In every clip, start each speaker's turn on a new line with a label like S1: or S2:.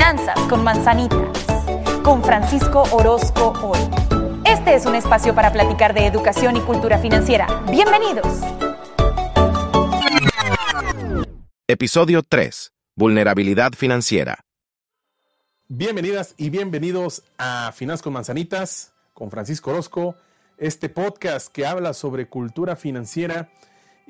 S1: Finanzas con Manzanitas, con Francisco Orozco hoy. Este es un espacio para platicar de educación y cultura financiera. Bienvenidos.
S2: Episodio 3. Vulnerabilidad financiera.
S3: Bienvenidas y bienvenidos a Finanzas con Manzanitas con Francisco Orozco, este podcast que habla sobre cultura financiera.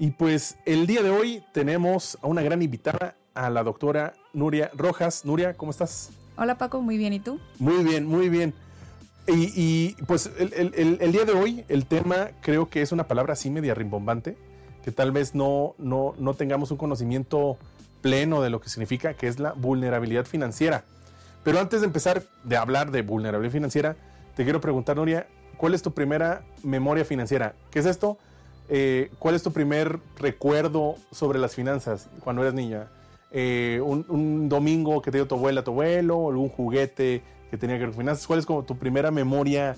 S3: Y pues el día de hoy tenemos a una gran invitada, a la doctora Nuria Rojas. Nuria, ¿cómo estás?
S4: Hola Paco, muy bien, ¿y tú?
S3: Muy bien, muy bien. Y, pues el, día de hoy el tema creo que es una palabra así media rimbombante, que tal vez no, no, no tengamos un conocimiento pleno de lo que significa, que es la vulnerabilidad financiera. Pero antes de empezar de hablar de vulnerabilidad financiera, te quiero preguntar, Nuria, ¿cuál es tu primera memoria financiera? ¿Qué es esto? Eh, ¿Cuál es tu primer recuerdo sobre las finanzas cuando eras niña? Eh, un, domingo que te dio tu abuela, tu abuelo, algún juguete que tenía que ver con finanzas. ¿Cuál es como tu primera memoria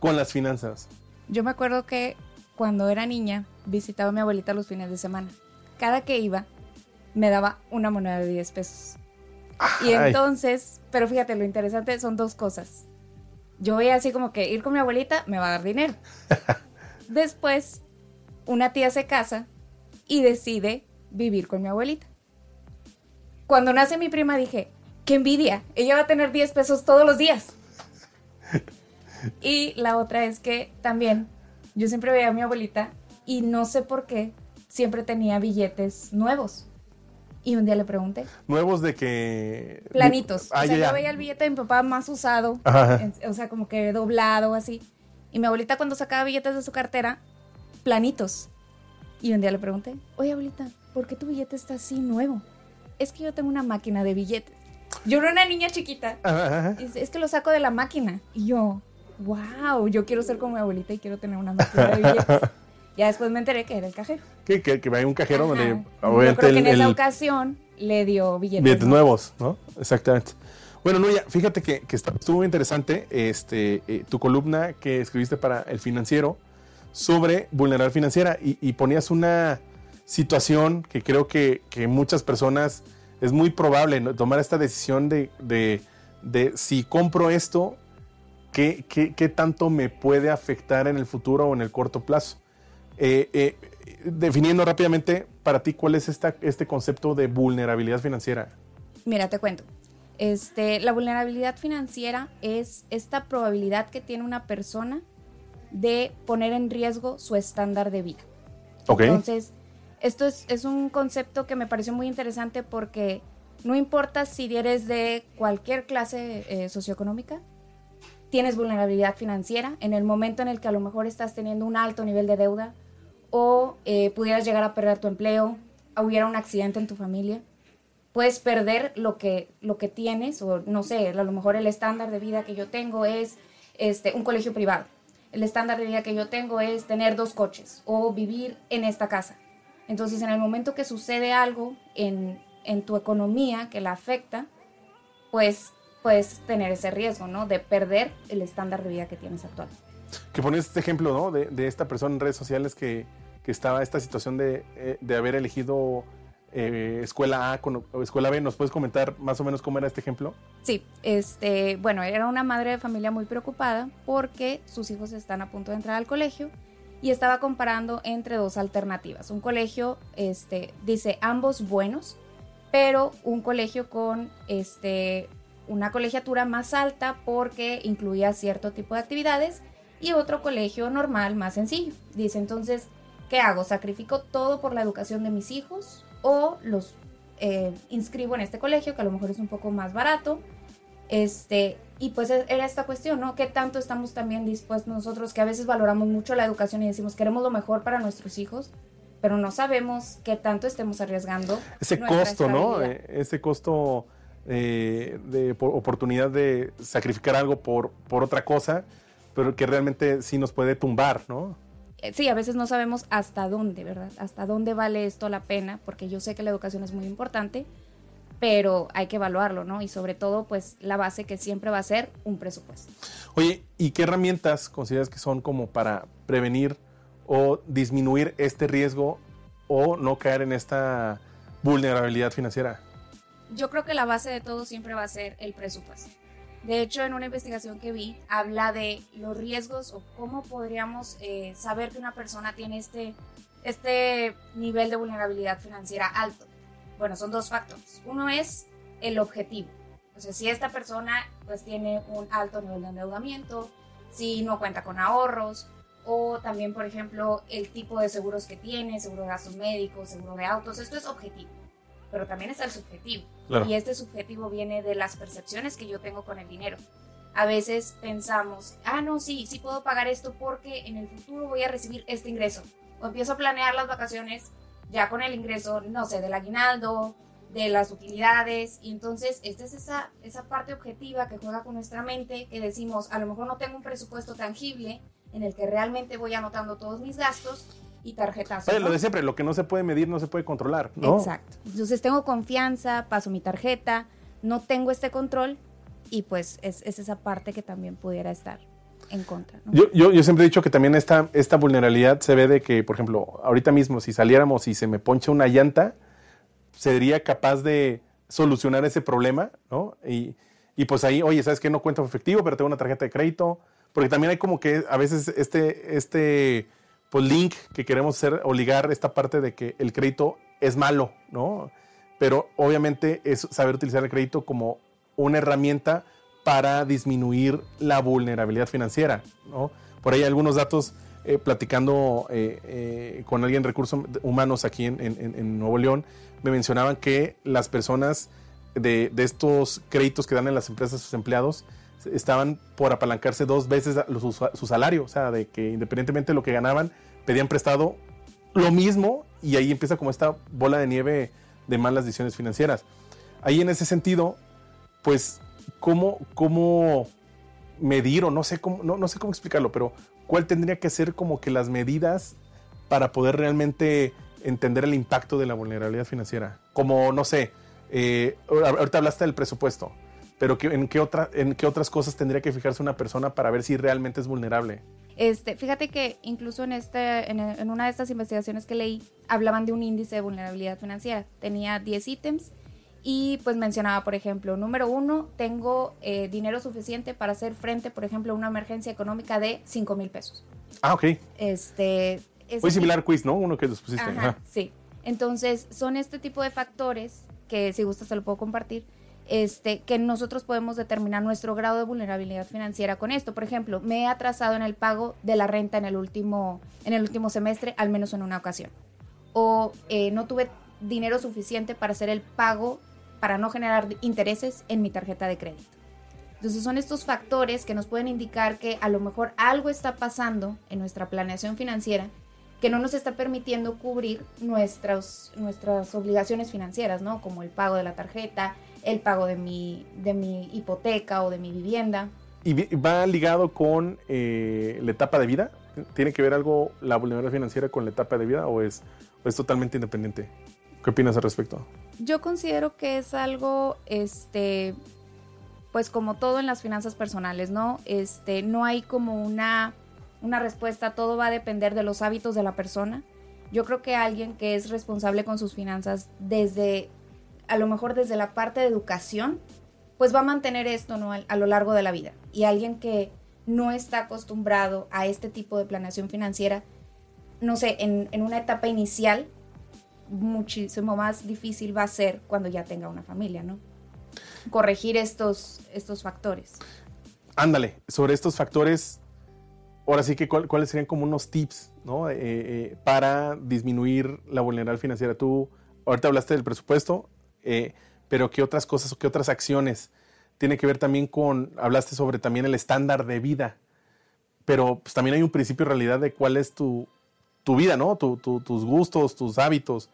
S3: con las finanzas?
S4: Yo me acuerdo que cuando era niña visitaba a mi abuelita los fines de semana. Cada que iba me daba una moneda de 10 pesos. Y entonces, pero fíjate, lo interesante son dos cosas. Yo voy así como que ir con mi abuelita me va a dar dinero. Después, una tía se casa y decide vivir con mi abuelita. Cuando nace mi prima dije, qué envidia, ella va a tener 10 pesos todos los días. Y la otra es que también yo siempre veía a mi abuelita y no sé por qué siempre tenía billetes nuevos. Y un día le pregunté.
S3: ¿Nuevos de que...?
S4: Planitos. o sea, yo veía el billete de mi papá más usado, o sea, como que doblado, así. Y mi abuelita cuando sacaba billetes de su cartera, planitos. Y un día le pregunté, oye abuelita, ¿por qué tu billete está así nuevo? es que yo tengo una máquina de billetes. Yo era una niña chiquita. Es, que lo saco de la máquina. Y yo, wow, yo quiero ser como mi abuelita y quiero tener una máquina de billetes. ya después me enteré que era el cajero.
S3: Que, que, que hay un cajero donde
S4: yo creo que en esa ocasión le dio billetes.
S3: Billetes nuevos, ¿no? Exactamente. Bueno, Nuya, fíjate que, que estuvo muy interesante este, eh, tu columna que escribiste para El Financiero sobre vulnerabilidad financiera y, y ponías una, situación que creo que, muchas personas es muy probable tomar esta decisión de, de, si compro esto, ¿qué, ¿qué, tanto me puede afectar en el futuro o en el corto plazo? Eh, eh, definiendo rápidamente para ti cuál es esta, este concepto de vulnerabilidad financiera.
S4: Mira, te cuento. Este, la vulnerabilidad financiera es esta probabilidad que tiene una persona de poner en riesgo su estándar de vida.
S3: Okay.
S4: Entonces, esto es, un concepto que me pareció muy interesante porque no importa si eres de cualquier clase eh, socioeconómica, tienes vulnerabilidad financiera en el momento en el que a lo mejor estás teniendo un alto nivel de deuda o eh, pudieras llegar a perder tu empleo, hubiera un accidente en tu familia, puedes perder lo que, lo que tienes o no sé, a lo mejor el estándar de vida que yo tengo es este, un colegio privado. El estándar de vida que yo tengo es tener dos coches o vivir en esta casa. Entonces, en el momento que sucede algo en, tu economía que la afecta, pues puedes tener ese riesgo, ¿no? De perder el estándar de vida que tienes actual.
S3: Que pones este ejemplo, ¿no? De, esta persona en redes sociales que, que estaba esta situación de, eh, haber elegido eh, escuela A con, escuela B. ¿Nos puedes comentar más o menos cómo era este ejemplo?
S4: Sí, este, bueno, era una madre de familia muy preocupada porque sus hijos están a punto de entrar al colegio y estaba comparando entre dos alternativas. Un colegio, este, dice ambos buenos, pero un colegio con este, una colegiatura más alta porque incluía cierto tipo de actividades y otro colegio normal más sencillo. Dice entonces, ¿qué hago? ¿Sacrifico todo por la educación de mis hijos o los eh, inscribo en este colegio que a lo mejor es un poco más barato? Este, y pues e, era esta cuestión, ¿no? ¿Qué tanto estamos también dispuestos nosotros, que a veces valoramos mucho la educación y decimos queremos lo mejor para nuestros hijos, pero no sabemos qué tanto estemos arriesgando.
S3: Ese costo, ¿no? Eh, ese costo eh, de oportunidad de sacrificar algo por, por otra cosa, pero que realmente sí nos puede tumbar, ¿no?
S4: Eh, sí, a veces no sabemos hasta dónde, ¿verdad? Hasta dónde vale esto la pena, porque yo sé que la educación es muy importante, pero hay que evaluarlo, ¿no? Y sobre todo, pues la base que siempre va a ser un presupuesto.
S3: Oye, ¿y qué herramientas consideras que son como para prevenir o disminuir este riesgo o no caer en esta vulnerabilidad financiera?
S4: yo creo que la base de todo siempre va a ser el presupuesto. De hecho, en una investigación que vi, habla de los riesgos o cómo podríamos eh, saber que una persona tiene este, este nivel de vulnerabilidad financiera alto. Bueno, son dos factores. Uno es el objetivo. O sea, si esta persona pues tiene un alto nivel de endeudamiento, si no cuenta con ahorros, o también, por ejemplo, el tipo de seguros que tiene, seguro de gastos médicos, seguro de autos, esto es objetivo pero también está el subjetivo. Y este subjetivo viene de las percepciones que yo tengo con el dinero. A veces pensamos, ah, no, sí, sí puedo pagar esto porque en el futuro voy a recibir este ingreso. O empiezo a planear las vacaciones ya con el ingreso, no sé, del aguinaldo, de las utilidades. Y entonces, esta es esa, esa parte objetiva que juega con nuestra mente, que decimos, a lo mejor no tengo un presupuesto tangible en el que realmente voy anotando todos mis gastos, y tarjetas.
S3: lo de siempre, lo que no se puede medir no se puede controlar, ¿no?
S4: Exacto. Entonces tengo confianza, paso mi tarjeta, no tengo este control y pues es, esa parte que también pudiera estar en contra.
S3: Yo, yo, yo, siempre he dicho que también esta, esta vulnerabilidad se ve de que, por ejemplo, ahorita mismo si saliéramos y se me poncha una llanta, sería capaz de solucionar ese problema, ¿no? Y, y pues ahí, oye, ¿sabes qué? No cuento efectivo, pero tengo una tarjeta de crédito. Porque también hay como que a veces este, este pues, link que queremos hacer o ligar esta parte de que el crédito es malo, ¿no? Pero obviamente es saber utilizar el crédito como una herramienta para disminuir la vulnerabilidad financiera, ¿no? Por ahí algunos datos, eh, platicando eh, eh, con alguien de recursos humanos aquí en, Nuevo León, me mencionaban que las personas de, estos créditos que dan en las empresas a sus empleados estaban por apalancarse dos veces su, salario, o sea, de que independientemente de lo que ganaban, pedían prestado lo mismo y ahí empieza como esta bola de nieve de malas decisiones financieras. Ahí en ese sentido, pues, ¿cómo, cómo medir o no sé cómo, no, sé cómo explicarlo, pero cuál tendría que ser como que las medidas para poder realmente entender el impacto de la vulnerabilidad financiera? Como, no sé, eh, ahorita hablaste del presupuesto, pero ¿en qué, otra, ¿en qué otras cosas tendría que fijarse una persona para ver si realmente es vulnerable?
S4: Este, fíjate que incluso en, este, en, una de estas investigaciones que leí, hablaban de un índice de vulnerabilidad financiera. Tenía 10 ítems y pues mencionaba, por ejemplo, número uno, tengo eh, dinero suficiente para hacer frente, por ejemplo, a una emergencia económica de 5 mil pesos.
S3: Ah, ok.
S4: Este,
S3: Muy similar quiz, ¿no? Uno que los pusiste.
S4: Ajá, Sí. Entonces, son este tipo de factores que si gusta se lo puedo compartir este, que nosotros podemos determinar nuestro grado de vulnerabilidad financiera con esto. Por ejemplo, me he atrasado en el pago de la renta en el último, en el último semestre, al menos en una ocasión. O eh, no tuve dinero suficiente para hacer el pago, para no generar intereses en mi tarjeta de crédito. Entonces son estos factores que nos pueden indicar que a lo mejor algo está pasando en nuestra planeación financiera que no nos está permitiendo cubrir nuestras, nuestras obligaciones financieras, ¿no? Como el pago de la tarjeta, el pago de mi, de mi hipoteca o de mi vivienda.
S3: ¿Y va ligado con eh, la etapa de vida? ¿Tiene que ver algo la vulnerabilidad financiera con la etapa de vida o es, es totalmente independiente? ¿Qué opinas al respecto?
S4: Yo considero que es algo, este, pues como todo en las finanzas personales, ¿no? Este, no hay como una, una respuesta, todo va a depender de los hábitos de la persona. Yo creo que alguien que es responsable con sus finanzas desde a lo mejor desde la parte de educación, pues va a mantener esto ¿no? a, lo largo de la vida. Y alguien que no está acostumbrado a este tipo de planeación financiera, no sé, en, en una etapa inicial, muchísimo más difícil va a ser cuando ya tenga una familia, ¿no? Corregir estos, estos factores.
S3: Ándale, sobre estos factores, ahora sí que cuáles serían como unos tips, ¿no? Eh, eh, para disminuir la vulnerabilidad financiera. Tú ahorita hablaste del presupuesto, eh, pero ¿qué otras cosas o qué otras acciones? Tiene que ver también con, hablaste sobre también el estándar de vida, pero pues, también hay un principio de realidad de cuál es tu, tu vida, ¿no? tus gustos, tus hábitos.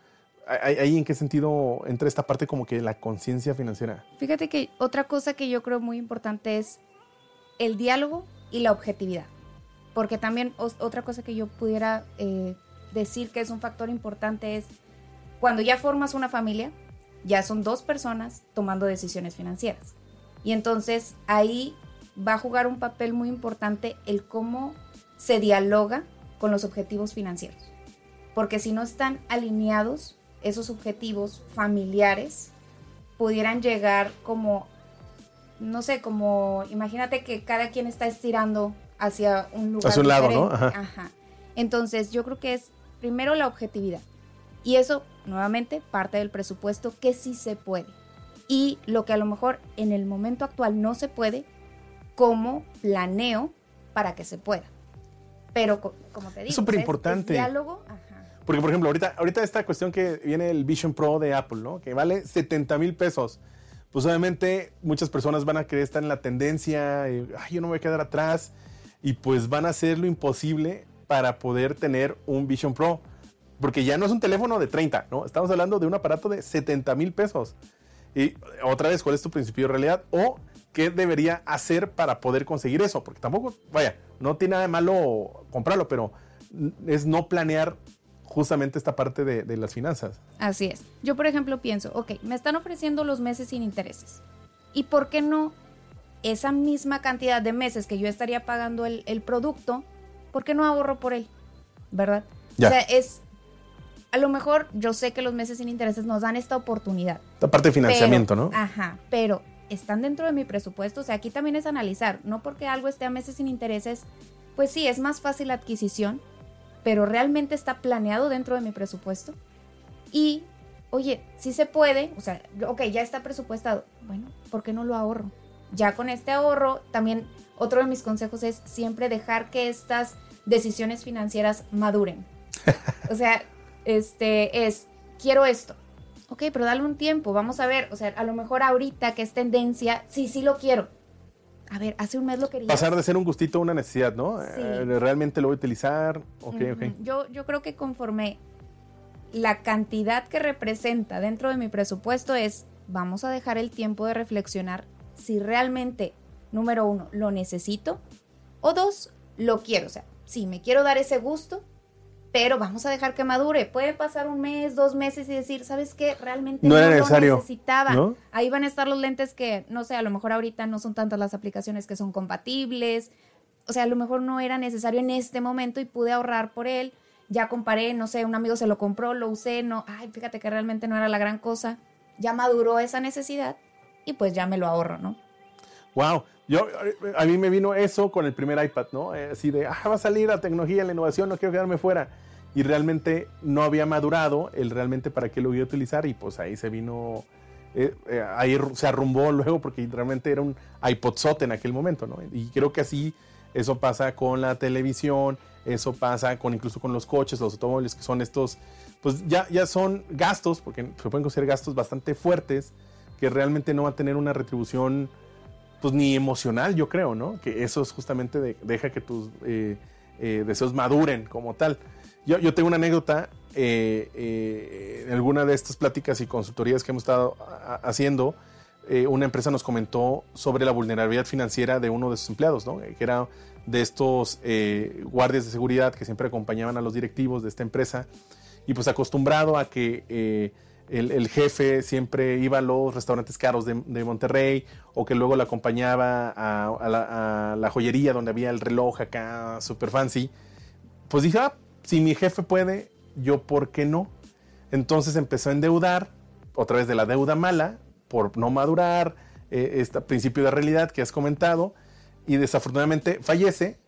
S3: ¿Ahí en qué sentido entra esta parte como que la conciencia financiera?
S4: Fíjate que otra cosa que yo creo muy importante es el diálogo y la objetividad. Porque también otra cosa que yo pudiera eh, decir que es un factor importante es cuando ya formas una familia, ya son dos personas tomando decisiones financieras. Y entonces ahí va a jugar un papel muy importante el cómo se dialoga con los objetivos financieros. Porque si no están alineados esos objetivos familiares, pudieran llegar como, no sé, como, imagínate que cada quien está estirando hacia un lugar.
S3: Hacia un lado, ¿no? Ajá.
S4: Ajá. Entonces, yo creo que es primero la objetividad. Y eso, nuevamente, parte del presupuesto que sí se puede. Y lo que a lo mejor en el momento actual no se puede, ¿cómo planeo para que se pueda? Pero, co- como te digo,
S3: súper importante.
S4: diálogo, ajá.
S3: Porque, por ejemplo, ahorita, ahorita esta cuestión que viene el Vision Pro de Apple, ¿no? Que vale 70 mil pesos. Pues obviamente muchas personas van a querer estar en la tendencia, y, ay, yo no me voy a quedar atrás, y pues van a hacer lo imposible para poder tener un Vision Pro. Porque ya no es un teléfono de 30, ¿no? Estamos hablando de un aparato de 70 mil pesos. Y otra vez, ¿cuál es tu principio de realidad? O qué debería hacer para poder conseguir eso. Porque tampoco, vaya, no tiene nada de malo comprarlo, pero es no planear justamente esta parte de, de las finanzas.
S4: Así es. Yo, por ejemplo, pienso, ok, me están ofreciendo los meses sin intereses. ¿Y por qué no esa misma cantidad de meses que yo estaría pagando el, el producto, por qué no ahorro por él? ¿Verdad?
S3: Ya.
S4: O sea, es... A lo mejor yo sé que los meses sin intereses nos dan esta oportunidad.
S3: Esta parte de financiamiento,
S4: pero-
S3: ¿no?
S4: Ajá, pero están dentro de mi presupuesto. O sea, aquí también es analizar, no porque algo esté a meses sin intereses, pues sí, es más fácil la adquisición, pero realmente está planeado dentro de mi presupuesto. Y, oye, si se puede, o sea, ok, ya está presupuestado, bueno, ¿por qué no lo ahorro? Ya con este ahorro, también otro de mis consejos es siempre dejar que estas decisiones financieras maduren. O sea, este es, quiero esto. Ok, pero dale un tiempo, vamos a ver. O sea, a lo mejor ahorita que es tendencia, sí, sí lo quiero. A ver, hace un mes lo quería.
S3: Pasar de ser un gustito a una necesidad, ¿no?
S4: Sí.
S3: Eh, realmente lo voy a utilizar. Ok, ok.
S4: Ujú. Yo, yo creo que conforme la cantidad que representa dentro de mi presupuesto es, vamos a dejar el tiempo de reflexionar si realmente, número uno, lo necesito o dos, lo quiero. O sea, sí, me quiero dar ese gusto, pero vamos a dejar que madure. Puede pasar un mes, dos meses y decir, ¿sabes qué? Realmente
S3: No
S4: no,
S3: era
S4: lo
S3: necesario,
S4: necesitaba.
S3: ¿no?
S4: Ahí van a estar los lentes que, no sé, a lo mejor ahorita no son tantas las aplicaciones que son compatibles. O sea, a lo mejor no era necesario en este momento y pude ahorrar por él. Ya comparé, no sé, un amigo se lo compró, lo usé, no, ay, fíjate que realmente no era la gran cosa. Ya maduró esa necesidad y pues ya me lo ahorro, ¿no?
S3: Wow. Yo, a mí me vino eso con el primer iPad, ¿no? Eh, Así de, ah, va a salir la tecnología, la innovación, no quiero quedarme fuera. Y realmente no había madurado el realmente para qué lo iba a utilizar y pues ahí se vino, eh, eh, ahí se arrumbó luego porque realmente era un iPodzote en aquel momento, ¿no? Y creo que así eso pasa con la televisión, eso pasa con incluso con los coches, los automóviles, que son estos, pues ya, ya son gastos, porque se pueden considerar gastos bastante fuertes, que realmente no va a tener una retribución pues ni emocional, yo creo, ¿no? Que eso es justamente de- deja que tus eh, eh, deseos maduren como tal. Yo, yo tengo una anécdota eh, en alguna de estas pláticas y consultorías que hemos estado haciendo. una empresa nos comentó sobre la vulnerabilidad financiera de uno de sus empleados, ¿no? Que era de estos guardias de seguridad que siempre acompañaban a los directivos de esta empresa y pues acostumbrado a que el, el jefe siempre iba a los restaurantes caros de, de Monterrey o que luego lo acompañaba a, la, la joyería donde había el reloj acá super fancy, pues dije, ah, si mi jefe puede, yo por qué no. Entonces empezó a endeudar, otra vez de la deuda mala, por no madurar, este principio de realidad que has comentado, y desafortunadamente fallece,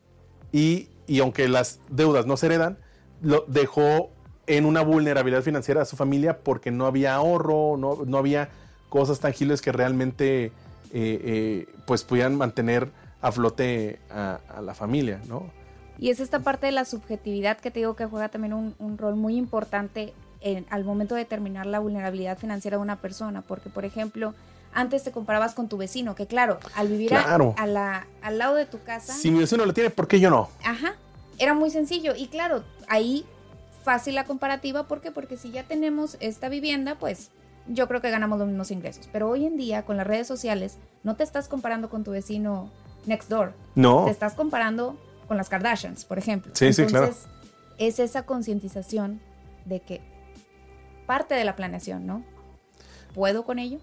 S3: y, y aunque las deudas no se heredan, lo dejó en una vulnerabilidad financiera a su familia porque no había ahorro, no, no había cosas tangibles que realmente eh, eh, pues pudieran mantener a flote a, a la familia, ¿no?
S4: Y es esta parte de la subjetividad que te digo que juega también un, un rol muy importante en- al momento de determinar la vulnerabilidad financiera de una persona. Porque, por ejemplo, antes te comparabas con tu vecino, que claro, al vivir a-
S3: Claro.
S4: a la- al lado de tu casa,
S3: Si mi vecino lo tiene, ¿por qué yo no?
S4: ajá, era muy sencillo. Y claro, ahí fácil la comparativa. ¿Por qué? Porque si ya tenemos esta vivienda, pues yo creo que ganamos los mismos ingresos. Pero hoy en día, con las redes sociales, no te estás comparando con tu vecino next door
S3: No.
S4: te estás comparando con las Kardashians, por ejemplo.
S3: Sí, sí, claro.
S4: Entonces, es esa concientización de que parte de la planeación, ¿no? ¿Puedo con ello?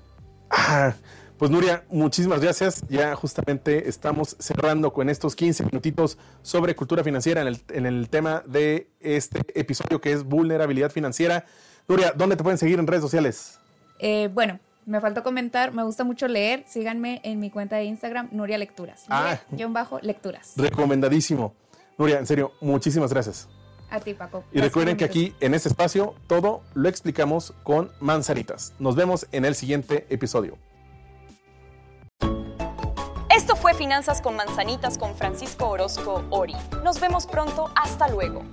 S3: Ah, pues Nuria, muchísimas gracias. Ya justamente estamos cerrando con estos 15 minutitos sobre cultura financiera en el, en el tema de este episodio que es vulnerabilidad financiera. Nuria, ¿dónde te pueden seguir en redes sociales?
S4: Eh, bueno, me faltó comentar, me gusta mucho leer. Síganme en mi cuenta de Instagram, Nuria Lecturas.
S3: Ah.
S4: Nuria, bajo lecturas.
S3: Recomendadísimo. Nuria, en serio, muchísimas gracias.
S4: A ti, Paco.
S3: Y recuerden que aquí en este espacio todo lo explicamos con manzanitas. Nos vemos en el siguiente episodio.
S1: Finanzas con Manzanitas con Francisco Orozco Ori. Nos vemos pronto. Hasta luego.